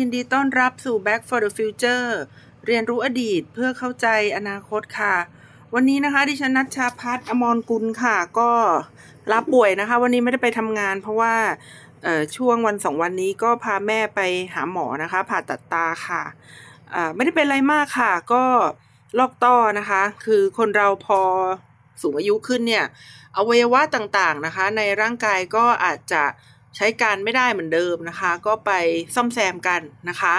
ยินดีต้อนรับสู่ Back for the Future เรียนรู้อดีตเพื่อเข้าใจอนาคตค่ะ วันนี้นะคะ ดิฉันนัชชาพัฒอมรกุลค่ะ ก็รับป่วยนะคะ วันนี้ไม่ได้ไปทำงานเพราะว่าช่วงวันสองวันนี้ก็พาแม่ไปหาหมอนะคะ ผ่าตัดตาค่ะไม่ได้เป็นอะไรมากค่ะ ก็ลอกต้อนะคะ คือคนเราพอสูงอายุขึ้นเนี่ยอวัยวะต่างๆนะคะ ในร่างกายก็อาจจะ ใช้การไม่ได้เหมือนเดิมนะคะ ก็ไปซ่อมแซมกันนะคะ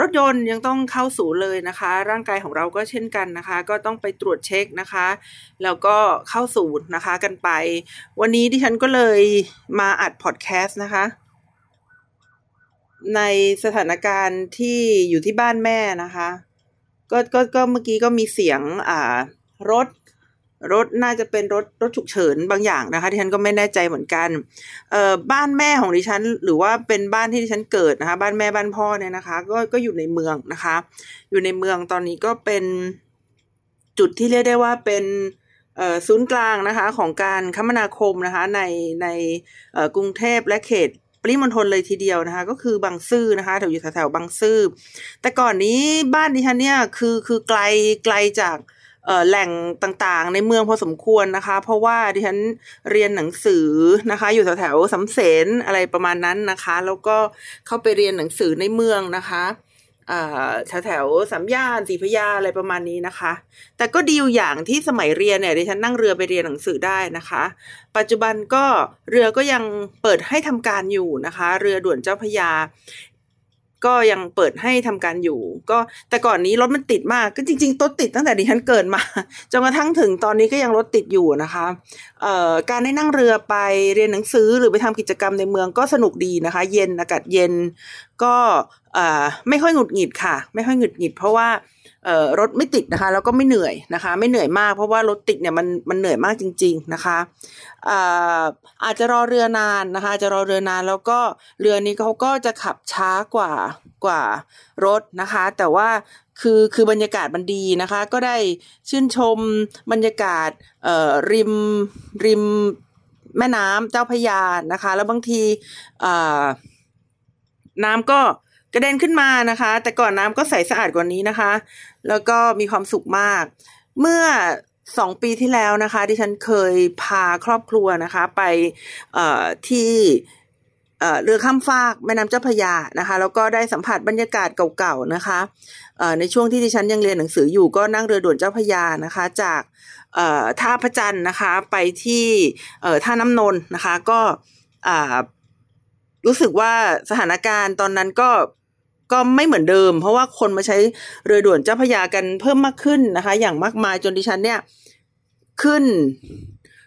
รถยนต์ยังต้องเข้าศูนย์เลยนะคะ ร่างกายของเราก็เช่นกันนะคะ ก็ต้องไปตรวจเช็คนะคะ แล้วก็เข้าศูนย์นะคะกันไป วันนี้ดิฉันก็เลยมาอัดพอดแคสต์นะคะ ในสถานการณ์ที่อยู่ที่บ้านแม่นะคะ ก็ก็ก็เมื่อกี้ก็มีเสียงอ่ารถ รถน่าจะเป็นรถรถฉุกเฉินบางอย่างนะคะที่ฉันก็ไม่แน่ใจเหมือนกันเอ่อบ้านแม่ของดิฉัน หรือว่าเป็นบ้านที่ดิฉันเกิดนะคะบ้านแม่บ้านพ่อเนี่ยนะคะ ก็ก็อยู่ในเมืองนะคะ อยู่ในเมืองตอนนี้ก็เป็นจุดที่เรียกได้ว่าเป็นเอ่อศูนย์กลางนะคะของการคมนาคมนะคะในในเอ่อกรุงเทพและเขตปริมณฑลเลยทีเดียวนะคะ ก็คือบางซื่อนะคะแถวอยู่แถวบางซื่อแต่ก่อนนี้บ้านดิฉันเนี่ยคือคือไกลไกลจาก แหล่งต่างๆ ในเมืองพอสมควรนะคะ เพราะว่าดิฉันเรียนหนังสือนะคะ อยู่แถวๆสำเสนอะไรประมาณนั้นนะคะ แล้วก็เข้าไปเรียนหนังสือในเมืองนะคะแถวแถวสามย่านสีพยาอะไรประมาณนี้นะคะ แต่ก็ดีอยู่อย่างที่สมัยเรียนเนี่ยดิฉันนั่งเรือไปเรียนหนังสือได้นะคะ ปัจจุบันก็เรือก็ยังเปิดให้ทำการอยู่นะคะ เรือด่วนเจ้าพยา ก็ยังเปิดให้ทำการอยู่ ก็แต่ก่อนนี้รถมันติดมาก ก็จริงๆรถติดตั้งแต่ดิฉันเกิดมาจนกระทั่งถึงตอนนี้ก็ยังรถติดอยู่นะคะเอ่อการได้นั่งเรือไปเรียนหนังสือหรือไปทำกิจกรรมในเมืองก็สนุกดีนะคะ เย็นอากาศเย็น ก็เอ่อไม่ค่อยหงุดหงิดค่ะ ไม่ค่อยหงุดหงิด เพราะว่า รถไม่ติดนะคะ แล้วก็ไม่เหนื่อยนะคะ ไม่เหนื่อยมากเพราะว่ารถติดเนี่ยมันมันเหนื่อยมากจริง ๆนะคะอาอาจจะรอเรือนานนะคะ จะรอเรือนานแล้วก็เรือนี้เขาก็จะขับช้ากว่ากว่ารถนะคะ แต่ว่าคือคือบรรยากาศมันดีนะคะ ก็ได้ชื่นชมบรรยากาศริมริมแม่น้ำเจ้าพยานะคะ แล้วบางทีน้ำก็ กระเด็นขึ้นมานะคะ แต่ก่อนน้ำก็ใสสะอาดกว่านี้นะคะ แล้วก็มีความสุขมาก เมื่อสองปีที่แล้วนะคะที่ฉันเคยพาครอบครัวนะคะ ไปที่เรือข้ามฟากแม่น้ำเจ้าพยานะคะ แล้วก็ได้สัมผัสบรรยากาศเก่าๆนะคะในช่วงที่ดิฉันยังเรียนหนังสืออยู่ก็นั่งเรือด่วนเจ้าพยานะคะ จากท่าพระจันทร์นะคะไปที่ท่าน้ำนนนะคะ ก็รู้สึกว่าสถานการณ์ตอนนั้นก็ ก็ไม่เหมือนเดิม เพราะว่าคนมาใช้เรือด่วนเจ้าพยากันเพิ่มมากขึ้นนะคะ อย่างมากมายจนดิฉันเนี่ย ขึ้น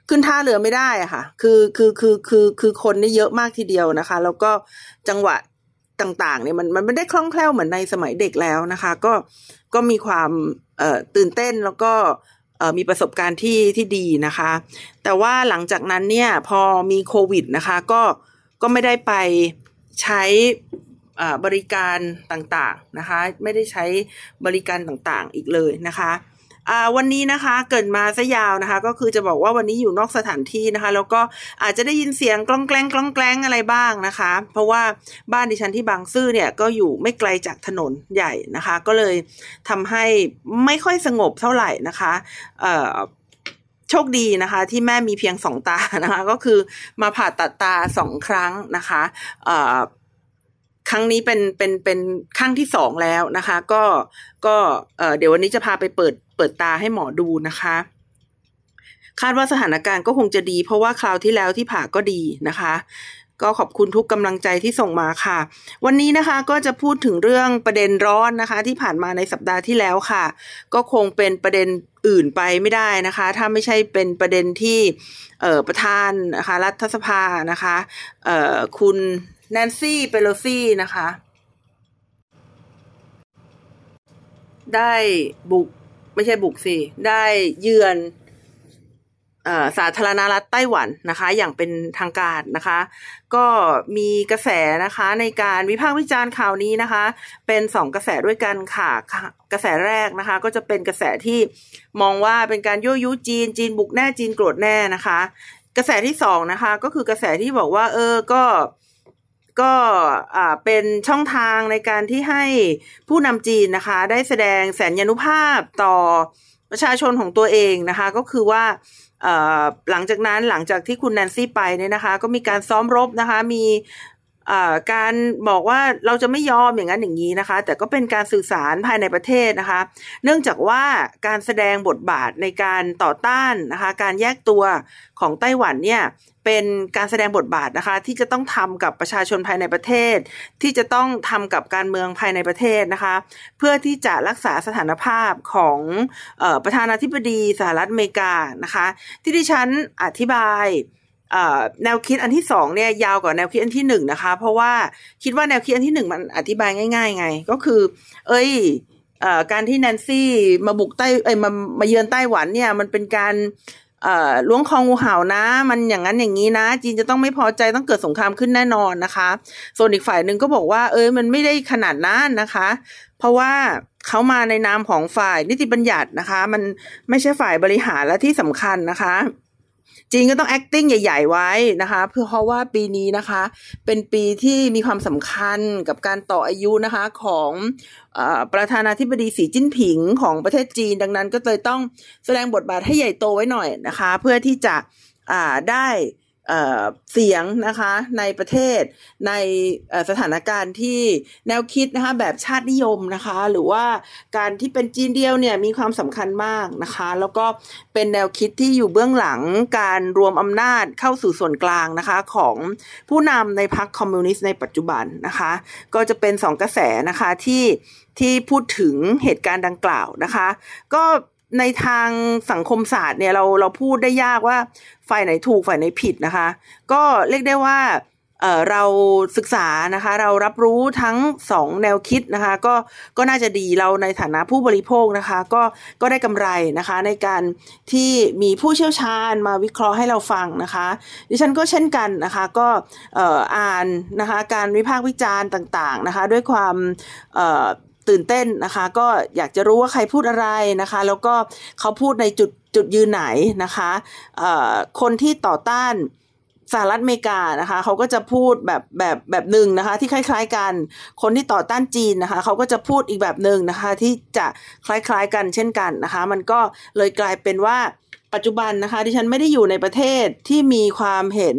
ขึ้นท่าเรือไม่ได้อะค่ะ คือคือคือคือคือคนนี่เยอะมากทีเดียวนะคะ แล้วก็จังหวะต่างๆเนี่ยมันมันไม่ได้คล่องแคล่วเหมือนในสมัยเด็กแล้วนะคะ ก็ก็มีความเอ่อตื่นเต้นแล้วก็เอ่อมีประสบการณ์ที่ที่ดีนะคะ แต่ว่าหลังจากนั้นเนี่ยพอมีโควิดนะคะ ก็ก็ไม่ได้ไปใช้ บริการต่างๆนะคะไม่ได้ใช้บริการต่างๆอีกเลยนะคะวันนี้นะคะเกิดมาซะยาวนะคะ ก็คือจะบอกว่าวันนี้อยู่นอกสถานที่นะคะ แล้วก็อาจจะได้ยินเสียงกล้องแกล้งกล้องแกล้งอะไรบ้างนะคะ เพราะว่าบ้านดิฉันที่บางซื่อเนี่ยก็อยู่ไม่ไกลจากถนนใหญ่นะคะ ก็เลยทำให้ไม่ค่อยสงบเท่าไหร่นะคะโชคดีนะคะที่แม่มีเพียงสองตานะคะ ก็คือมาผ่าตัดตาสองครั้งนะคะ ครั้งนี้เป็นเป็นเป็นครั้งที่สองแล้วนะคะ ก็ก็เดี๋ยววันนี้จะพาไปเปิดเปิดตาให้หมอดูนะคะ คาดว่าสถานการณ์ก็คงจะดี เพราะว่าคราวที่แล้วที่ผ่าก็ดีนะคะ ก็ขอบคุณทุกกำลังใจที่ส่งมาค่ะ วันนี้นะคะก็จะพูดถึงเรื่องประเด็นร้อนนะคะ ที่ผ่านมาในสัปดาห์ที่แล้วค่ะ ก็คงเป็นประเด็นอื่นไปไม่ได้นะคะ ถ้าไม่ใช่เป็นประเด็นที่ประธานนะคะรัฐสภานะคะคุณ แนนซี่เปโลซี่นะคะ ได้บุกไม่ใช่บุกสิ ได้เยือนสาธารณรัฐไต้หวันนะคะ อย่างเป็นทางการนะคะ ก็มีกระแสนะคะในการวิพากษ์วิจารณ์ข่าวนี้นะคะ เป็นสองกระแสด้วยกันค่ะ กระแสแรกนะคะ ก็จะเป็นกระแสที่มองว่าเป็นการยั่วยุจีน จีนบุกแน่จีนโกรธแน่นะคะ กระแสที่สองนะคะ ก็คือกระแสที่บอกว่า เออก็ ก็เป็นช่องทางในการที่ให้ผู้นำจีนนะคะ ได้แสดงแสนยานุภาพต่อประชาชนของตัวเองนะคะ ก็คือว่าหลังจากนั้นหลังจากที่คุณแนนซี่ไปเนี่ยนะคะ ก็มีการซ้อมรบนะคะ มี การบอกว่าเราจะไม่ยอมอย่างนั้นอย่างนี้นะคะ แต่ก็เป็นการสื่อสารภายในประเทศนะคะ เนื่องจากว่าการแสดงบทบาทในการต่อต้านนะคะ การแยกตัวของไต้หวันเนี่ยเป็นการแสดงบทบาทนะคะที่จะต้องทำกับประชาชนภายในประเทศ ที่จะต้องทำกับการเมืองภายในประเทศนะคะ เพื่อที่จะรักษาสถานภาพของออประธานาธิบดีสหรัฐอเมริกานะคะ ที่ดิฉันอธิบาย แนวคิดอันที่สองเนี่ยยาวกว่าแนวคิดอันที่หนึ่งนะคะ เพราะว่าคิดว่าแนวคิดอันที่หนึ่งมันอธิบายง่าย ๆ ไง ก็คือ เอ้ยการที่แนนซี่มาบุกใต้เอ้ยมามาเยือนไต้หวันเนี่ย มันเป็นการล้วงคองูเห่านะ มันอย่างนั้นอย่างนี้นะ จีนจะต้องไม่พอใจต้องเกิดสงครามขึ้นแน่นอนนะคะ ส่วนอีกฝ่ายหนึ่งก็บอกว่า เอ้ยมันไม่ได้ขนาดนั้นนะคะ เพราะว่าเขามาในนามของฝ่ายนิติบัญญัตินะคะ มันไม่ใช่ฝ่ายบริหารและที่สำคัญนะคะ จีนก็ต้อง acting ใหญ่ ๆ ไว้นะคะ เพื่อเพราะว่าปีนี้นะคะ เป็นปีที่มีความสำคัญกับการต่ออายุนะคะของอประธานาธิบดีสีจิ้นผิงของประเทศจีน ดังนั้นก็เลยต้องแสดงบทบาทให้ใหญ่โตไว้หน่อยนะคะ เพื่อที่จะได้ เสียงนะคะในประเทศในสถานการณ์ที่แนวคิดนะคะแบบชาตินิยมนะคะ หรือว่าการที่เป็นจีนเดียวเนี่ยมีความสำคัญมากนะคะ แล้วก็เป็นแนวคิดที่อยู่เบื้องหลังการรวมอำนาจเข้าสู่ส่วนกลางนะคะของผู้นำในพรรคคอมมิวนิสต์ในปัจจุบันนะคะ ก็จะเป็นสองกระแสนะคะที่ที่พูดถึงเหตุการณ์ดังกล่าวนะคะ ก็ ในทางสังคมศาสตร์เนี่ยเราเราพูดได้ยากว่าฝ่ายไหนถูกฝ่ายไหนผิดนะคะ ก็เรียกได้ว่าเเราศึกษานะคะ เรารับรู้ทั้งสองแนวคิดนะคะ ก็ก็น่าจะดีเราในฐานะผู้บริโภคนะคะ ก็ก็ได้กำไรนะคะ ในการที่มีผู้เชี่ยวชาญมาวิเคราะห์ให้เราฟังนะคะ ดิฉันก็เช่นกันนะคะ ก็อ่านนะคะ การวิพากษ์วิจารณ์ต่าง ๆนะคะ ด้วยความ ตื่นเต้นนะคะ ก็อยากจะรู้ว่าใครพูดอะไรนะคะ แล้วก็เขาพูดในจุดจุดยืนไหนนะคะคนที่ต่อต้านสหรัฐอเมริกานะคะเขาก็จะพูดแบบแบบแบบหนึ่งนะคะ ที่คล้าย ๆ กัน คนที่ต่อต้านจีนนะคะเขาก็จะพูดอีกแบบหนึ่งนะคะ ที่จะคล้ายๆกันเช่นกันนะคะ มันก็เลยกลายเป็นว่าปัจจุบันนะคะที่ฉันไม่ได้อยู่ในประเทศที่มีความเห็น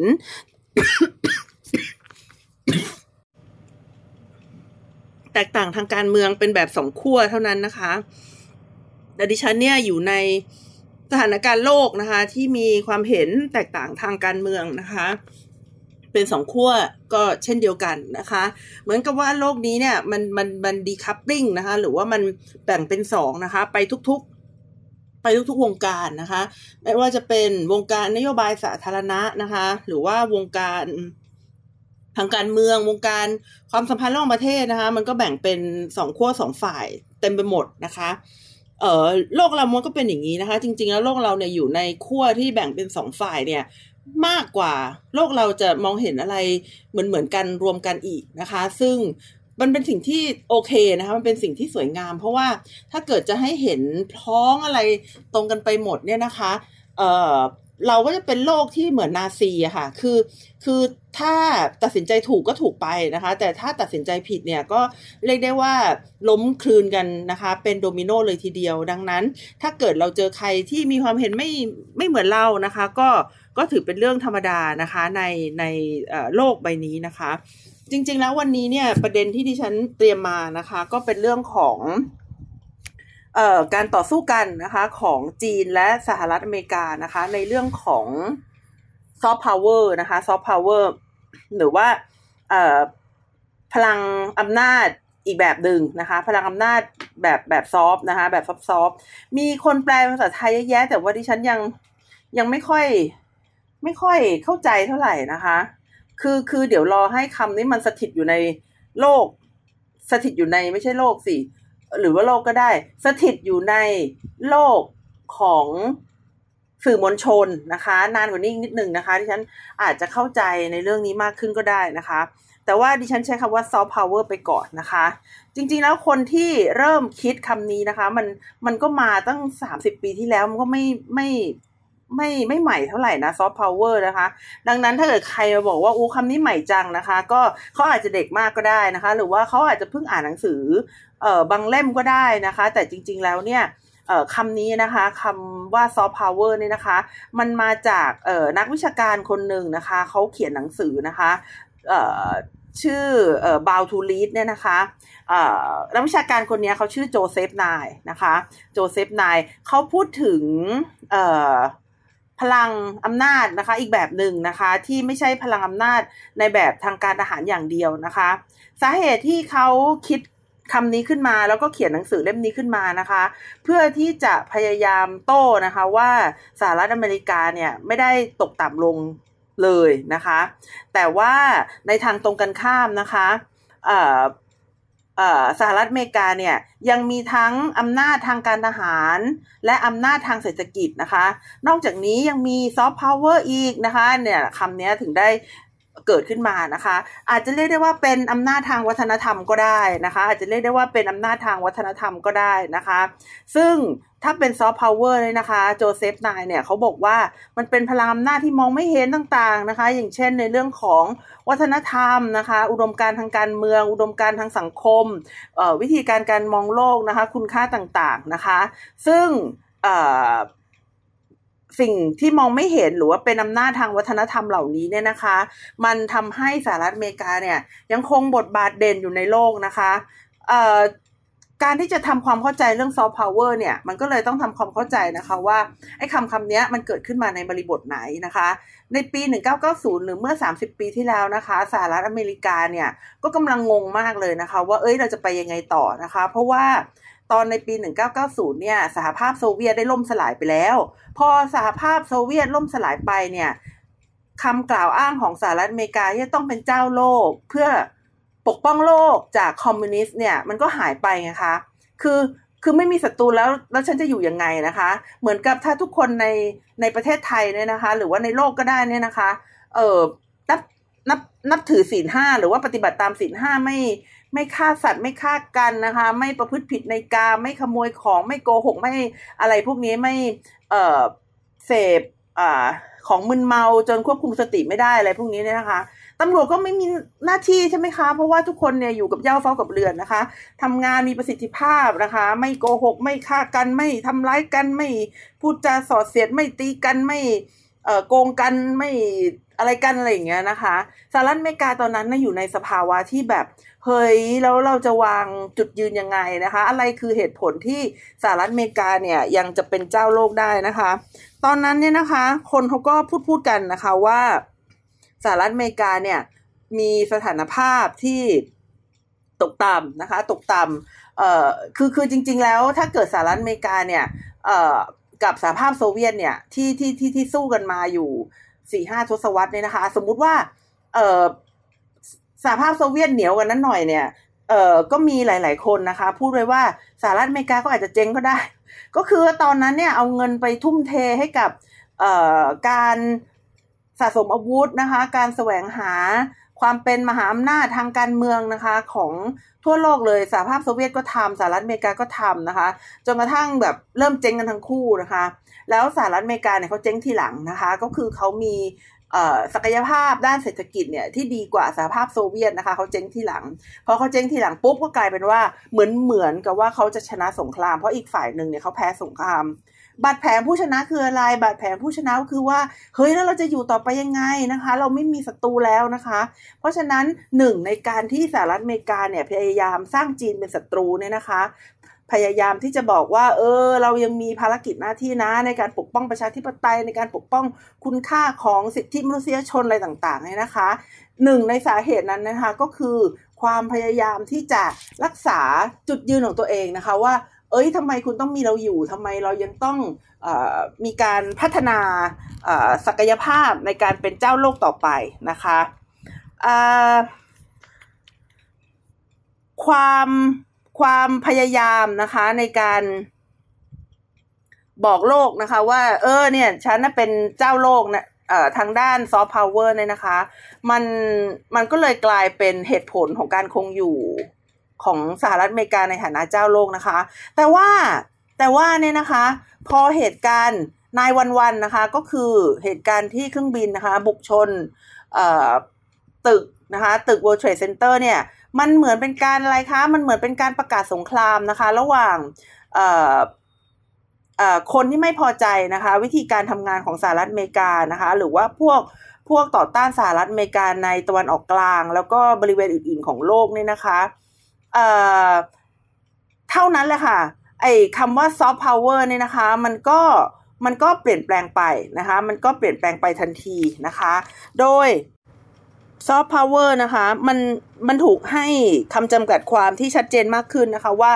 แตกต่างทางการเมืองเป็นแบบสองขั้วเท่านั้นนะคะแต่ดิฉันเนี่ยอยู่ในสถานการณ์โลกนะคะ ที่มีความเห็นแตกต่างทางการเมืองนะคะ เป็นสองขั้วก็เช่นเดียวกันนะคะ เหมือนกับว่าโลกนี้เนี่ยมันมันมันดีคัพปิ้งนะคะ หรือว่ามันแบ่งเป็นสองนะคะ ไปทุกๆไปทุกๆวงการนะคะ ไม่ว่าจะเป็นวงการนโยบายสาธารณะนะคะ หรือว่าวงการ ทางการเมืองวงการความสัมพันธ์ระหว่างประเทศนะคะ มันก็แบ่งเป็นสองขั้วสองฝ่ายเต็มไปหมดนะคะเออโลกเรามันก็เป็นอย่างนี้นะคะ จริง ๆ แล้วโลกเราเนี่ยอยู่ในขั้วที่แบ่งเป็นสองฝ่ายเนี่ย มากกว่าโลกเราจะมองเห็นอะไรเหมือนเหมือนกันรวมกันอีกนะคะ ซึ่งมันเป็นสิ่งที่โอเคนะคะ มันเป็นสิ่งที่สวยงาม เพราะว่าถ้าเกิดจะให้เห็นพ้องอะไรตรงกันไปหมดเนี่ยนะคะ เอ่อ เราก็จะเป็นโลกที่เหมือนนาซีอะค่ะ คือ คือถ้าตัดสินใจถูกก็ถูกไปนะคะ แต่ถ้าตัดสินใจผิดเนี่ยก็เรียกได้ว่าล้มคลืนกันนะคะ เป็นโดมิโนเลยทีเดียว ดังนั้น ถ้าเกิดเราเจอใครที่มีความเห็นไม่ไม่เหมือนเรานะคะ ก็ก็ถือเป็นเรื่องธรรมดานะคะ ในในโลกใบนี้นะคะ จริง ๆ แล้ววันนี้เนี่ยประเด็นที่ดิฉันเตรียมมานะคะ ก็เป็นเรื่องของ การต่อสู้กันนะคะของจีนและสหรัฐอเมริกานะคะ ในเรื่องของซอฟต์พาวเวอร์นะคะซอฟต์พาวเวอร์หรือว่าพลังอำนาจอีกแบบหนึ่งนะคะ พลังอำนาจแบบแบบซอฟนะคะ แบบซอฟซอฟมีคนแปลภาษาไทยเยอะแยะ แต่ว่าดิฉันยังยังไม่ค่อย ไม่ค่อยเข้าใจเท่าไหร่นะคะ คือคือเดี๋ยวรอให้คำนี้มันสถิตอยู่ในโลก สถิตอยู่ในไม่ใช่โลกสิ หรือว่าโลกก็ได้ สถิตอยู่ในโลกของสื่อมวลชนนะคะ นานกว่านี้นิดนึงนะคะที่ฉันอาจจะเข้าใจในเรื่องนี้มากขึ้นก็ได้นะคะ แต่ว่าดิฉันใช้คำว่าซอฟต์พาวเวอร์ไปก่อนนะคะ จริงๆแล้วคนที่เริ่มคิดคำนี้นะคะ มันมันก็มาตั้งสามสิบปีที่แล้วมันก็ไม่ไม่ ไม่ไม่ใหม่เท่าไหร่นะซอฟต์พาวเวอร์นะคะ ดังนั้นถ้าเกิดใครมาบอกว่าอู้คำนี้ใหม่จังนะคะ ก็เขาอาจจะเด็กมากก็ได้นะคะ หรือว่าเขาอาจจะเพิ่งอ่านหนังสือเอ่อบางเล่มก็ได้นะคะ แต่จริง ๆแล้วเนี่ยเอ่อคำนี้นะคะคำว่าซอฟต์พาวเวอร์เนี่ยนะคะ มันมาจากเอ่อนักวิชาการคนหนึ่งนะคะเขาเขียนหนังสือนะคะเอ่อชื่อเอ่อบาวทูลีดเนี่ยนะคะนักวิชาการคนนี้เขาชื่อโจเซฟนายนะคะ โจเซฟนายเขาพูดถึง พลังอำนาจนะคะ อีกแบบหนึ่งนะคะ ที่ไม่ใช่พลังอำนาจในแบบทางการทหารอย่างเดียวนะคะ สาเหตุที่เขาคิดคำนี้ขึ้นมาแล้วก็เขียนหนังสือเล่มนี้ขึ้นมานะคะ เพื่อที่จะพยายามโต้นะคะว่าสหรัฐอเมริกาเนี่ยไม่ได้ตกต่ำลงเลยนะคะ แต่ว่าในทางตรงกันข้ามนะคะ สหรัฐอเมริกาเนี่ยยังมีทั้งอำนาจทางการทหาร และอำนาจทางเศรษฐกิจนะคะ นอกจากนี้ยังมีซอฟต์พาวเวอร์อีกนะคะเนี่ยคำนี้ถึงได้เกิดขึ้นมานะคะ อาจจะเรียกได้ว่าเป็นอำนาจทางวัฒนธรรมก็ได้นะคะ อาจจะเรียกได้ว่าเป็นอำนาจทางวัฒนธรรมก็ได้นะคะ ซึ่ง ถ้าเป็นซอฟต์พาวเวอร์เลยนะคะ โจเซฟนายเนี่ยเขาบอกว่ามันเป็นพลังอำนาจที่มองไม่เห็นต่างๆนะคะ อย่างเช่นในเรื่องของวัฒนธรรมนะคะ อุดมการณ์ทางการเมือง อุดมการณ์ทางสังคม วิธีการการมองโลกนะคะ คุณค่าต่างๆนะคะ ซึ่งสิ่งที่มองไม่เห็นหรือว่าเป็นอำนาจทางวัฒนธรรมเหล่านี้เนี่ยนะคะ มันทำให้สหรัฐอเมริกาเนี่ยยังคงบทบาทเด่นอยู่ในโลกนะคะ การที่จะทำความเข้าใจเรื่องซอฟต์พาวเวอร์เนี่ย มันก็เลยต้องทำความเข้าใจนะคะว่าไอ้คำคำนี้มันเกิดขึ้นมาในบริบทไหนนะคะ ในปี 1990 หรือเมื่อ 30 ปีที่แล้วนะคะสหรัฐอเมริกาเนี่ยก็กำลังงงมากเลยนะคะ ว่าเอ้ยเราจะไปยังไงต่อนะคะ เพราะว่าตอนในปี 1990 เนี่ยสหภาพโซเวียตได้ล่มสลายไปแล้ว พอสหภาพโซเวียตล่มสลายไปเนี่ยคำกล่าวอ้างของสหรัฐอเมริกาที่ต้องเป็นเจ้าโลกเพื่อ ปกป้องโลกจากคอมมิวนิสต์เนี่ยมันก็หายไปไงคะ คือคือไม่มีศัตรูแล้วแล้วฉันจะอยู่ยังไงนะคะ เหมือนกับถ้าทุกคนในในประเทศไทยเนี่ยนะคะ หรือว่าในโลกก็ได้เนี่ยนะคะ เออนับนับนับถือศีลห้าหรือว่าปฏิบัติตามศีลห้าไม่ไม่ฆ่าสัตว์ไม่ฆ่ากันนะคะ ไม่ประพฤติผิดในกาไม่ขโมยของไม่โกหกไม่อะไรพวกนี้ไม่เอ่อเสพอ่าของมึนเมาจนควบคุมสติไม่ได้อะไรพวกนี้เนี่ยนะคะ ตำรวจก็ไม่มีหน้าที่ใช่ไหมคะ เพราะว่าทุกคนเนี่ยอยู่กับเย้าเฝ้ากับเรือนนะคะทำงานมีประสิทธิภาพนะคะ ไม่โกหก ไม่ฆ่ากันไม่ทำร้ายกันไม่พูดจาสอดเสียดไม่ตีกันไม่เอ่อโกงกันไม่อะไรกันอะไรอย่างเงี้ยนะคะสหรัฐอเมริกาตอนนั้นน่ะอยู่ในสภาวะที่แบบเฮ้ยแล้วเราจะวางจุดยืนยังไงนะคะ อะไรคือเหตุผลที่สหรัฐอเมริกาเนี่ยยังจะเป็นเจ้าโลกได้นะคะ ตอนนั้นเนี่ยนะคะ คนเขาก็พูดพูดกันนะคะว่า สหรัฐอเมริกาเนี่ยมีสถานภาพที่ตกต่ำนะคะ ตกต่ำเอ่อคือคือจริง ๆ แล้วถ้าเกิดสหรัฐอเมริกาเนี่ยเอ่อกับสหภาพโซเวียตเนี่ยที่ที่ที่ที่สู้กันมาอยู่สี่ห้าทศวรรษเนี่ยนะคะ สมมุติว่าเอ่อสหภาพโซเวียตเหนียวกันนั้นหน่อยเนี่ยเอ่อก็มีหลาย ๆ คนนะคะ พูดไว้ว่าสหรัฐอเมริกาก็อาจจะเจ๊งก็ได้ ก็คือตอนนั้นเนี่ยเอาเงินไปทุ่มเทให้กับเอ่อการ สะสมอาวุธนะคะ การแสวงหาความเป็นมหาอำนาจทางการเมืองนะคะของทั่วโลกเลยสหภาพโซเวียตก็ทำสหรัฐอเมริกาก็ทำนะคะ จนกระทั่งแบบเริ่มเจ๊งกันทั้งคู่นะคะ แล้วสหรัฐอเมริกาเนี่ยเขาเจ๊งทีหลังนะคะ ก็คือเขามีศักยภาพด้านเศรษฐกิจเนี่ยที่ดีกว่าสหภาพโซเวียตนะคะเขาเจ๊งที่หลังพอเขาเจ๊งที่หลังปุ๊บก็กลายเป็นว่าเหมือนเหมือนกับว่าเขาจะชนะสงคราม เพราะอีกฝ่ายหนึ่งเนี่ยเขาแพ้สงคราม บาดแผลผู้ชนะคืออะไร บาดแผลผู้ชนะก็คือว่า เฮ้ยแล้วเราจะอยู่ต่อไปยังไงนะคะ เราไม่มีศัตรูแล้วนะคะ เพราะฉะนั้นหนึ่งในการที่สหรัฐอเมริกาเนี่ยพยายามสร้างจีนเป็นศัตรูเนี่ยนะคะ พยายามที่จะบอกว่า เออ เรายังมีภารกิจหน้าที่นะ ในการปกป้องประชาธิปไตยในการปกป้องคุณค่าของสิทธิมนุษยชนอะไรต่างๆเนี่ยนะคะหนึ่งในสาเหตุนั้นนะคะก็คือความพยายามที่จะรักษาจุดยืนของตัวเองนะคะว่า เอ้ยทำไมคุณต้องมีเราอยู่ทำไมเรายังต้องอมีการพัฒนาศักยภาพในการเป็นเจ้าโลกต่อไปนะคะความความพยายามนะคะในการบอกโลกนะคะ ว่า เออเนี่ยฉันน่ะเป็นเจ้าโลกนะทางด้านซอฟต์พาวเวอร์เนี่ยนะคะ มันมันก็เลยกลายเป็นเหตุผลของการคงอยู่ ของสหรัฐอเมริกาในฐานะเจ้าโลกนะคะ แต่ว่าแต่ว่าเนี่ยนะคะ พอเหตุการณ์นายวันวันนะคะ ก็คือเหตุการณ์ที่เครื่องบินนะคะ บุกชนตึกนะคะ ตึก World Trade Center เนี่ย มันเหมือนเป็นการอะไรคะ มันเหมือนเป็นการประกาศสงครามนะคะ ระหว่างคนที่ไม่พอใจนะคะ วิธีการทำงานของสหรัฐอเมริกานะคะ หรือว่าพวกพวกต่อต้านสหรัฐอเมริกาในตะวันออกกลาง แล้วก็บริเวณอื่น ๆ ของโลกเนี่ยนะคะ เอ่อเท่านั้นแหละค่ะ ไอ้คำว่าซอฟต์พาวเวอร์เนี่ยนะคะ มันก็มันก็เปลี่ยนแปลงไปนะคะ มันก็เปลี่ยนแปลงไปทันทีนะคะ โดยซอฟต์พาวเวอร์นะคะ มันมันถูกให้คำจำกัดความที่ชัดเจนมากขึ้นนะคะว่า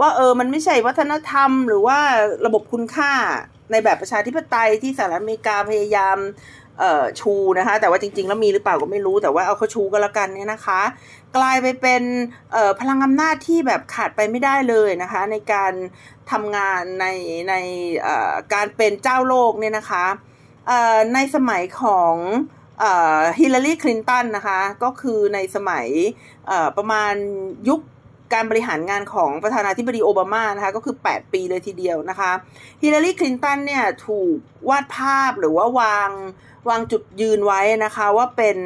ว่าเออ มันไม่ใช่วัฒนธรรม หรือว่าระบบคุณค่าในแบบประชาธิปไตยที่สหรัฐอเมริกาพยายามชูนะคะ แต่ว่าจริง ๆ แล้วมีหรือเปล่าก็ไม่รู้ แต่ว่าเอาเขาชูก็แล้วกันเนี่ยนะคะ กลายไปเป็นพลังอำนาจที่แบบขาดไปไม่ได้เลยนะคะ ในการทำงานในในการเป็นเจ้าโลกเนี่ยนะคะในสมัยของฮิลลารีคลินตันนะคะ ก็คือในสมัยประมาณยุค การบริหารงานของประธานาธิบดีโอบามานะคะก็คือ 8 ปีเลยทีเดียวนะคะฮิลลารีคลินตันเนี่ยถูกวาดภาพหรือว่าวางวางจุดยืนไว้นะคะว่าเป็น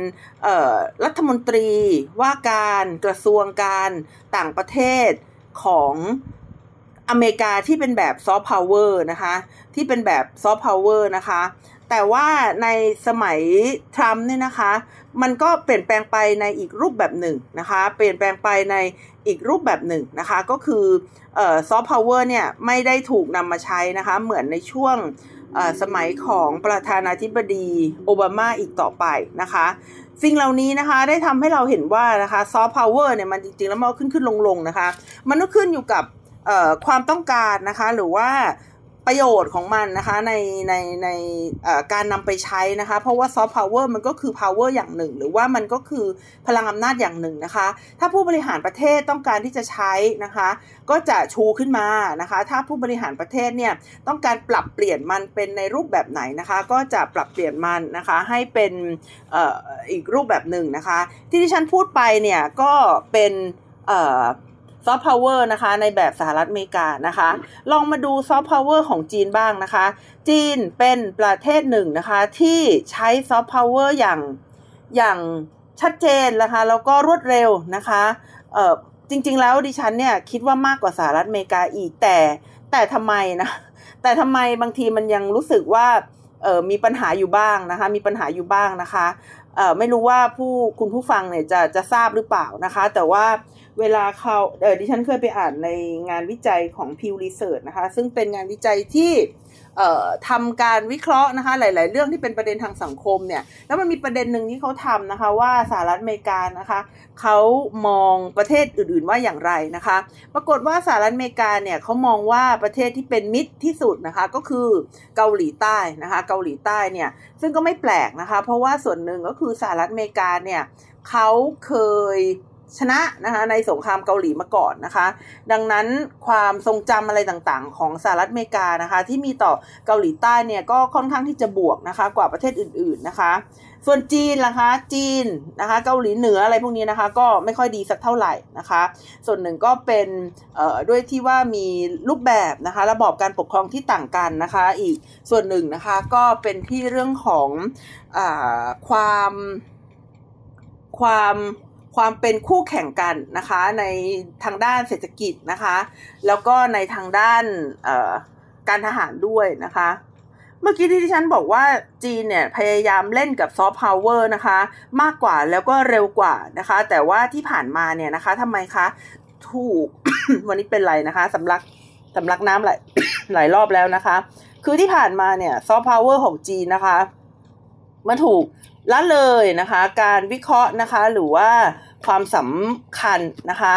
รัฐมนตรีว่าการกระทรวงการต่างประเทศของอเมริกาที่เป็นแบบซอฟต์พาวเวอร์นะคะที่เป็นแบบซอฟต์พาวเวอร์นะคะแต่ว่าในสมัยทรัมป์เนี่ยนะคะ มันก็เปลี่ยนแปลงไปในอีกรูปแบบหนึ่งนะคะ เปลี่ยนแปลงไปใน อีกรูปแบบหนึ่งนะคะ ก็คือซอฟต์พาวเวอร์เนี่ยไม่ได้ถูกนำมาใช้นะคะ เหมือนในช่วงสมัยของประธานาธิบดีโอบามาอีกต่อไปนะคะ สิ่งเหล่านี้นะคะได้ทำให้เราเห็นว่านะคะซอฟต์พาวเวอร์เนี่ยมันจริงๆ แล้วมันขึ้นขึ้นลงลงนะคะ มันก็ขึ้นอยู่กับความต้องการนะคะ หรือว่า ประโยชน์ของมันนะคะในในในการนำไปใช้นะคะ เพราะว่าซอฟต์พาวเวอร์มันก็คือ power อย่างหนึ่ง หรือว่ามันก็คือพลังอำนาจอย่างหนึ่งนะคะ ถ้าผู้บริหารประเทศต้องการที่จะใช้นะคะ ก็จะชูขึ้นมานะคะ ถ้าผู้บริหารประเทศเนี่ยต้องการปรับเปลี่ยนมันเป็นในรูปแบบไหนนะคะ ก็จะปรับเปลี่ยนมันนะคะให้เป็นอีกรูปแบบหนึ่งนะคะ ที่ดิฉันพูดไปเนี่ยก็เป็น ซอฟต์พาวเวอร์นะคะในแบบสหรัฐอเมริกานะคะ ลองมาดูซอฟต์พาวเวอร์ของจีนบ้างนะคะ จีนเป็นประเทศหนึ่งนะคะ ที่ใช้ซอฟต์พาวเวอร์อย่างอย่างชัดเจนนะคะแล้วก็รวดเร็วนะคะเออจริง ๆ แล้วดิฉันเนี่ยคิดว่ามากกว่าสหรัฐอเมริกาอีกแต่แต่ทำไมนะแต่ทำไมบางทีมันยังรู้สึกว่าเออมีปัญหาอยู่บ้างนะคะ มีปัญหาอยู่บ้างนะคะ ไม่รู้ว่าผู้คุณผู้ฟังเนี่ยจะจะทราบหรือเปล่านะคะ แต่ว่าเวลาเขาเออดิฉันเคยไปอ่านในงานวิจัยของ Pew Research นะคะ ซึ่งเป็นงานวิจัยที่ ทำการวิเคราะห์นะคะ หลาย ๆ เรื่องที่เป็นประเด็นทางสังคมเนี่ย แล้วมันมีประเด็นหนึ่งที่เขาทำนะคะว่าสหรัฐอเมริกานะคะเขามองประเทศอื่น ๆ ว่าอย่างไรนะคะ ปรากฏว่าสหรัฐอเมริกาเนี่ยเขามองว่าประเทศที่เป็นมิตรที่สุดนะคะก็คือเกาหลีใต้นะคะ เกาหลีใต้เนี่ยซึ่งก็ไม่แปลกนะคะ เพราะว่าส่วนหนึ่งก็คือสหรัฐอเมริกาเนี่ยเขาเคย ชนะนะคะในสงครามเกาหลีมาก่อนนะคะ ดังนั้นความทรงจำอะไรต่างๆ ของสหรัฐอเมริกานะคะ ที่มีต่อเกาหลีใต้เนี่ยก็ค่อนข้างที่จะบวกนะคะ กว่าประเทศอื่นๆนะคะ ส่วนจีนล่ะคะ จีนนะคะ เกาหลีเหนืออะไรพวกนี้นะคะ ก็ไม่ค่อยดีสักเท่าไหร่นะคะ ส่วนหนึ่งก็เป็นด้วยที่ว่ามีรูปแบบนะคะ ระบอบการปกครองที่ต่างกันนะคะ อีกส่วนหนึ่งนะคะก็เป็นที่เรื่องของอความความ ความเป็นคู่แข่งกันนะคะในทางด้านเศรษฐกิจนะคะ แล้วก็ในทางด้านการทหารด้วยนะคะ เมื่อกี้ที่ที่ฉันบอกว่าจีนเนี่ยพยายามเล่นกับซอฟต์พาวเวอร์นะคะ มากกว่าแล้วก็เร็วกว่านะคะ แต่ว่าที่ผ่านมาเนี่ยนะคะทำไมคะถูก วันนี้เป็นไรนะคะสำลักสำลักน้ำหลายหลายรอบแล้วนะคะ คือที่ผ่านมาเนี่ยซอฟต์พาวเวอร์ของจีนนะคะมันถูก ละเลยนะคะการวิเคราะห์นะคะหรือว่าความสำคัญนะคะ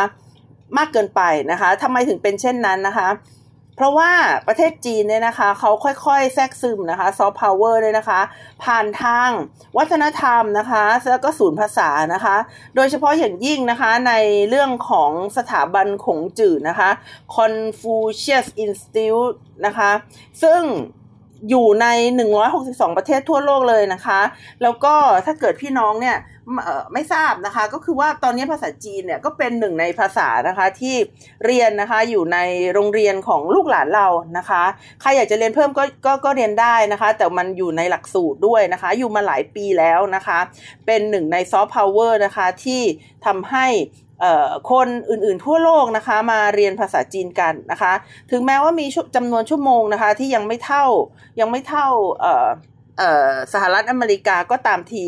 มากเกินไปนะคะทำไมถึงเป็นเช่นนั้นนะคะเพราะว่าประเทศจีนเนี่ยนะคะเขาค่อยๆ แทรกซึมนะคะซอฟต์พาวเวอร์เลยนะคะ ผ่านทางวัฒนธรรมนะคะแล้วก็ศูนย์ภาษานะคะ โดยเฉพาะอย่างยิ่งนะคะในเรื่องของสถาบันขงจื่อนะคะ Confucius Institute นะคะ ซึ่ง อยู่ใน 162 ประเทศทั่วโลกเลยนะคะ แล้วก็ถ้าเกิดพี่น้องเนี่ยไม่ทราบนะคะ ก็คือว่าตอนนี้ภาษาจีนเนี่ยก็เป็นหนึ่งในภาษานะคะที่เรียนนะคะอยู่ในโรงเรียนของลูกหลานเรานะคะใครอยากจะเรียนเพิ่มก็ก็ก็เรียนได้นะคะ แต่มันอยู่ในหลักสูตรด้วยนะคะ อยู่มาหลายปีแล้วนะคะ เป็นหนึ่งในซอฟต์พาวเวอร์นะคะที่ทำให้ คนอื่นๆทั่วโลกนะคะ มาเรียนภาษาจีนกันนะคะ ถึงแม้ว่ามีจำนวนชั่วโมงนะคะ ที่ยังไม่เท่ายังไม่เท่าสหรัฐอเมริกาก็ตามที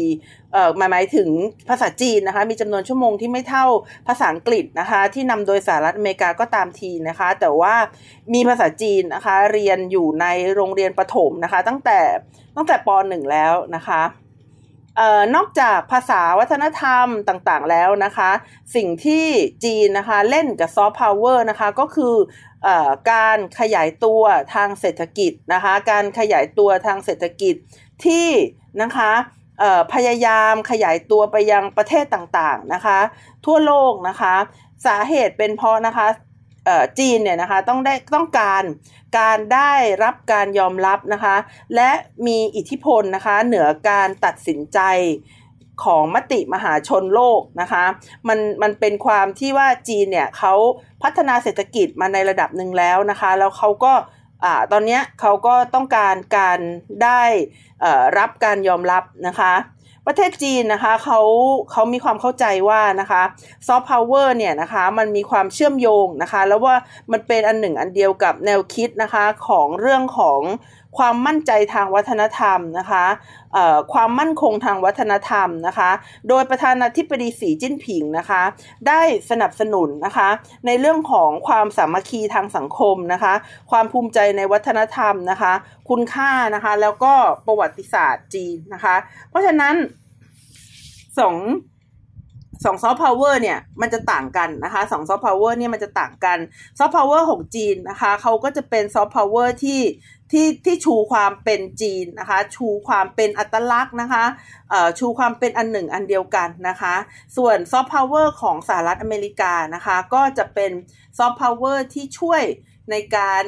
หมายหมายถึงภาษาจีนนะคะ มีจำนวนชั่วโมงที่ไม่เท่าภาษาอังกฤษนะคะ ที่นำโดยสหรัฐอเมริกาก็ตามทีนะคะ แต่ว่ามีภาษาจีนนะคะ เรียนอยู่ในโรงเรียนประถมนะคะ ตั้งแต่ตั้งแต่ป .1 แล้วนะคะ ออนอกจากภาษาวัฒนธรรมต่างๆแล้วนะคะ สิ่งที่จีนนะคะเล่นกับซอฟต์พาวเวอร์นะคะก็คืออการขยายตัวทางเศรษฐกิจนะคะการขยายตัวทางเศรษฐกิจที่นะคะพยายามขยายตัวไปยังประเทศต่างๆนะคะ ทั่วโลกนะคะ สาเหตุเป็นเพราะนะคะ จีนเนี่ยนะคะต้องได้ต้องการการได้รับการยอมรับนะคะ และมีอิทธิพลนะคะเหนือการตัดสินใจของมติมหาชนโลกนะคะมันมันเป็นความที่ว่าจีนเนี่ยเขาพัฒนาเศรษฐกิจมาในระดับหนึ่งแล้วนะคะ แล้วเขาก็อ่าตอนนี้เขาก็ต้องการการได้รับการยอมรับนะคะ ประเทศจีนนะคะเขาเขามีความเข้าใจว่านะคะซอฟต์พาวเวอร์เนี่ยนะคะมันมีความเชื่อมโยงนะคะ แล้วว่ามันเป็นอันหนึ่งอันเดียวกับแนวคิดนะคะของเรื่องของ ความมั่นใจทางวัฒนธรรมนะคะความมั่นคงทางวัฒนธรรมนะคะ โดยประธานาธิบดีสีจิ้นผิงนะคะ ได้สนับสนุนนะคะ ในเรื่องของความสามัคคีทางสังคมนะคะ ความภูมิใจในวัฒนธรรมนะคะ คุณค่านะคะ แล้วก็ประวัติศาสตร์จีนนะคะ เพราะฉะนั้นสองสองซอฟต์พาวเวอร์เนี่ยมันจะต่างกันนะคะสองซอฟต์พาวเวอร์เนี่ยมันจะต่างกันซอฟต์พาวเวอร์ของจีนนะคะเขาก็จะเป็นซอฟต์พาวเวอร์ที่ ที่ที่ชูความเป็นจีนนะคะ ชูความเป็นอัตลักษณ์นะคะชูความเป็นอันหนึ่งอันเดียวกันนะคะ ส่วนซอฟต์พาวเวอร์ของสหรัฐอเมริกานะคะ ก็จะเป็นซอฟต์พาวเวอร์ที่ช่วยในการ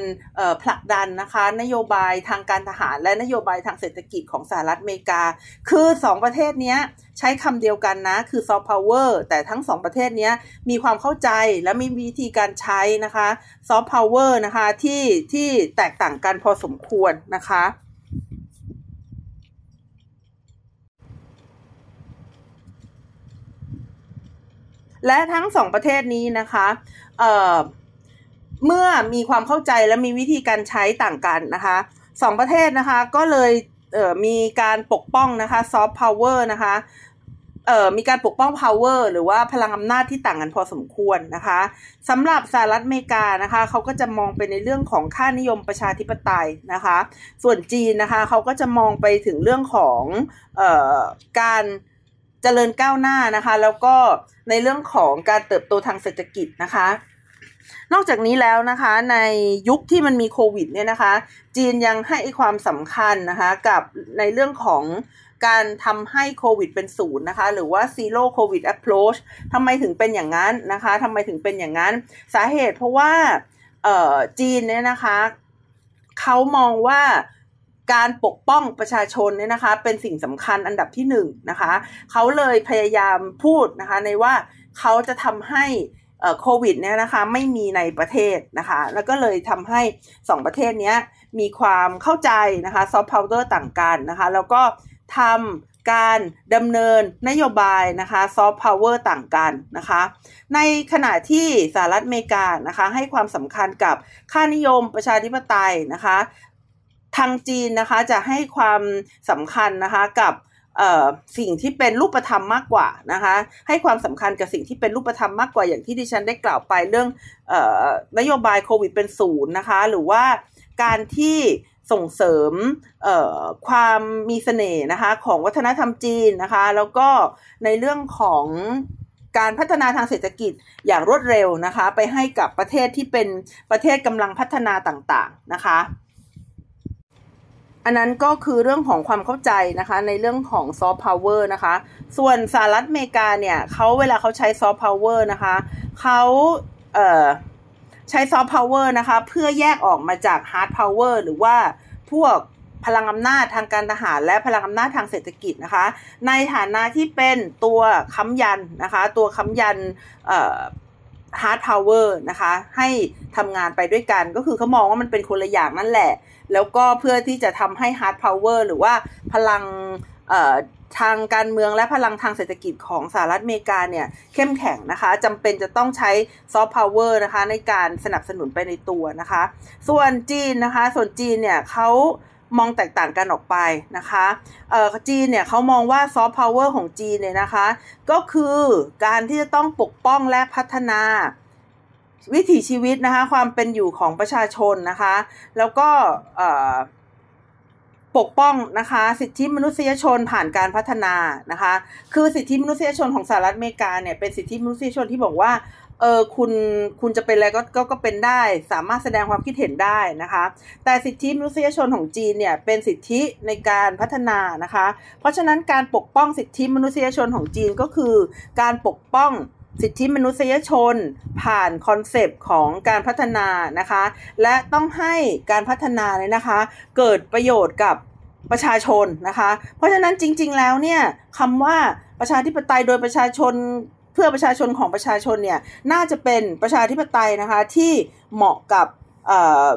ผลักดันนะคะนโยบายทางการทหารและนโยบายทางเศรษฐกิจของสหรัฐอเมริกา คือ 2 ประเทศนี้ ใช้คำเดียวกันนะ คือซอฟต์พาวเวอร์แต่ทั้ง2ประเทศนี้มีความเข้าใจและมีวิธีการใช้นะคะซอฟต์พาวเวอร์นะคะที่ที่แตกต่างกันพอสมควรนะคะและทั้งสองประเทศนี้นะคะเเมื่อมีความเข้าใจและมีวิธีการใช้ต่างกันนะคะสองประเทศนะคะก็เลยเมีการปกป้องนะคะซอฟต์พาวเวอร์นะคะ อ่อมีการปกป้อง power หรือว่าพลังอำนาจที่ต่างกันพอสมควรนะคะสำหรับสหรัฐอเมริกานะคะเขาก็จะมองไปในเรื่องของค่านิยมประชาธิปไตยนะคะ ส่วนจีนนะคะเขาก็จะมองไปถึงเรื่องของเอ่อการเจริญก้าวหน้านะคะ แล้วก็ในเรื่องของการเติบโตทางเศรษฐกิจนะคะนอกจากนี้แล้วนะคะในยุคที่มันมีโควิดเนี่ยนะคะ จีนยังให้ความสำคัญนะคะกับในเรื่องของ การทำให้โควิดเป็นศูนย์นะคะ หรือว่า zero covid approach ทำไมถึงเป็นอย่างนั้นนะคะทำไมถึงเป็นอย่างนั้น สาเหตุเพราะว่าจีนเนี่ยนะคะเขามองว่าการปกป้องประชาชนเนี่ยนะคะ เป็นสิ่งสำคัญอันดับที่หนึ่งนะคะเขาเลยพยายามพูดนะคะในว่าเขาจะทำให้โควิดเนี่ยนะคะไม่มีในประเทศนะคะ แล้วก็เลยทำให้ 2 ประเทศนี้มีความเข้าใจนะคะซอฟต์พาวเวอร์ต่างกันนะคะ แล้วก็ ทำการดำเนินนโยบายนะคะซอฟต์พาวเวอร์ต่างกันนะคะ ในขณะที่สหรัฐอเมริกานะคะให้ความสำคัญกับค่านิยมประชาธิปไตยนะคะ ทางจีนนะคะจะให้ความสำคัญนะคะกับสิ่งที่เป็นรูปธรรมมากกว่านะคะให้ความสำคัญกับสิ่งที่เป็นรูปธรรมมากกว่าอย่างที่ดิฉันได้กล่าวไปเรื่องออนโยบายโควิดเป็นศูนย์นะคะหรือว่าการที่ ส่งเสริมความมีเสน่ห์นะคะของวัฒนธรรมจีนนะคะ แล้วก็ในเรื่องของการพัฒนาทางเศรษฐกิจอย่างรวดเร็วนะคะ ไปให้กับประเทศที่เป็นประเทศกำลังพัฒนาต่างๆนะคะ อันนั้นก็คือเรื่องของความเข้าใจนะคะ ในเรื่องของซอฟต์พาวเวอร์นะคะ ส่วนสหรัฐอเมริกาเนี่ยเขาเวลาเขาใช้ซอฟต์พาวเวอร์นะคะเขาเอ่อ ใช้ซอฟต์พาวเวอร์นะคะ เพื่อแยกออกมาจาก hard power หรือว่าพวกพลังอำนาจทางการทหารและพลังอำนาจทางเศรษฐกิจนะคะ ในฐานะที่เป็นตัวค้ำยันนะคะ ตัวค้ำยัน hard power นะคะ ให้ทำงานไปด้วยกันก็คือเขามองว่ามันเป็นคนละอย่างนั่นแหละ แล้วก็เพื่อที่จะทำให้ hard power หรือว่าพลัง ทางการเมืองและพลังทางเศรษฐกิจของสหรัฐอเมริกาเนี่ยเข้มแข็งนะคะจำเป็นจะต้องใช้ซอฟต์พาวเวอร์นะคะในการสนับสนุนไปในตัวนะคะ ส่วนจีนนะคะ ส่วนจีนเนี่ยเขามองแตกต่างกันออกไปนะคะเอ่อจีนเนี่ยเขามองว่าซอฟต์พาวเวอร์ของจีนเนี่ยนะคะ ก็คือการที่จะต้องปกป้องและพัฒนาวิถีชีวิตนะคะ ความเป็นอยู่ของประชาชนนะคะ แล้วก็เอ่อ ปกป้องนะคะสิทธิมนุษยชนผ่านการพัฒนานะคะคือสิทธิมนุษยชนของสหรัฐอเมริกาเนี่ยเป็นสิทธิมนุษยชนที่บอกว่าเออคุณคุณจะเป็นอะไรก็ก็ก็เป็นได้ สามารถแสดงความคิดเห็นได้นะคะ แต่สิทธิมนุษยชนของจีนเนี่ยเป็นสิทธิในการพัฒนานะคะ เพราะฉะนั้นการปกป้องสิทธิมนุษยชนของจีนก็คือการปกป้อง สิทธิมนุษยชน ผ่านคอนเซปต์ของการพัฒนานะคะ และต้องให้การพัฒนาเนี่ยนะคะ เกิดประโยชน์กับประชาชนนะคะ เพราะฉะนั้นจริง ๆ แล้วเนี่ยคำว่าประชาธิปไตยโดยประชาชนเพื่อประชาชนของประชาชนเนี่ยน่าจะเป็นประชาธิปไตยนะคะที่เหมาะกับ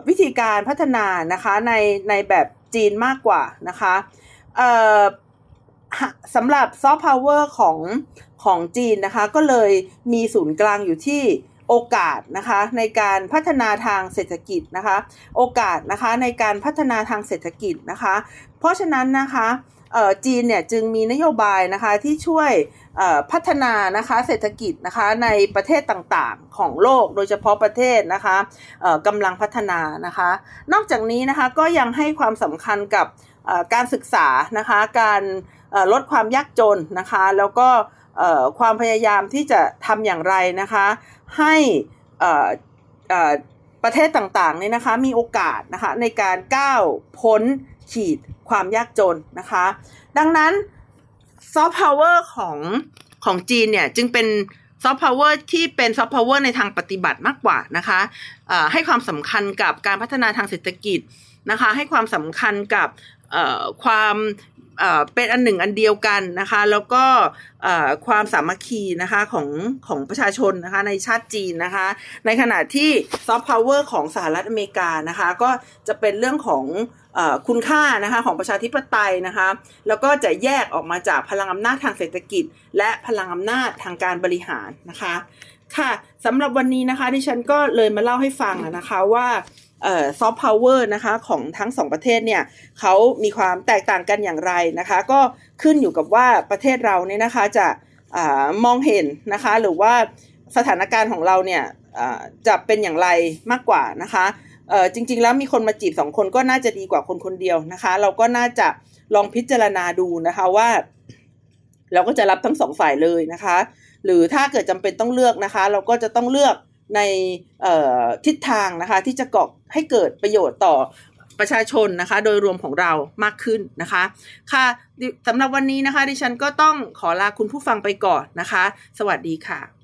วิธีการพัฒนานะคะในในแบบจีนมากกว่านะคะ สำหรับซอฟต์พาวเวอร์ของของจีนนะคะ ก็เลยมีศูนย์กลางอยู่ที่โอกาสนะคะในการพัฒนาทางเศรษฐกิจนะคะ โอกาสนะคะในการพัฒนาทางเศรษฐกิจนะคะ เพราะฉะนั้นนะคะจีนเนี่ยจึงมีนโยบายนะคะที่ช่วยพัฒนานะคะเศรษฐกิจนะคะในประเทศต่างๆของโลกโดยเฉพาะประเทศนะคะกำลังพัฒนานะคะ นอกจากนี้นะคะก็ยังให้ความสำคัญกับการศึกษานะคะการ ลดความยากจนนะคะ แล้วก็ความพยายามที่จะทำอย่างไรนะคะ ให้ประเทศต่างๆเนี่ยนะคะมีโอกาสนะคะในการก้าวพ้นขีดความยากจนนะคะ ดังนั้นซอฟต์พาวเวอร์ของของจีนเนี่ยจึงเป็นซอฟต์พาวเวอร์ที่เป็นซอฟต์พาวเวอร์ในทางปฏิบัติมากกว่านะคะให้ความสำคัญกับการพัฒนาทางเศรษฐกิจนะคะ ให้ความสำคัญกับความ เป็นอันหนึ่งอันเดียวกันนะคะ แล้วก็ความสามัคคีนะคะของของประชาชนนะคะในชาติจีนนะคะ ในขณะที่ซอฟต์พาวเวอร์ของสหรัฐอเมริกานะคะก็จะเป็นเรื่องของคุณค่านะคะของประชาธิปไตยนะคะแล้วก็จะแยกออกมาจากพลังอำนาจทางเศรษฐกิจ และพลังอำนาจทางการบริหารนะคะ ค่ะสำหรับวันนี้นะคะที่ฉันก็เลยมาเล่าให้ฟังนะคะว่า ซอฟต์พาวเวอร์นะคะของทั้งสองประเทศเนี่ยเขามีความแตกต่างกันอย่างไรนะคะ ก็ขึ้นอยู่กับว่าประเทศเราเนี่ยนะคะจะอมองเห็นนะคะ หรือว่าสถานการณ์ของเราเนี่ยจะเป็นอย่างไรมากกว่านะคะจริง ๆ แล้วมีคนมาจีบสองคนก็น่าจะดีกว่าคนคนเดียวนะคะ เราก็น่าจะลองพิจารณาดูนะคะว่า เราก็จะรับทั้งสองฝ่ายเลยนะคะ หรือถ้าเกิดจำเป็นต้องเลือกนะคะ เราก็จะต้องเลือก ในทิศทางนะคะที่จะก่อให้เกิดประโยชน์ต่อประชาชนนะคะโดยรวมของเรามากขึ้นนะคะ ค่ะสำหรับวันนี้นะคะ ดิฉันก็ต้องขอลาคุณผู้ฟังไปก่อนนะคะ สวัสดีค่ะ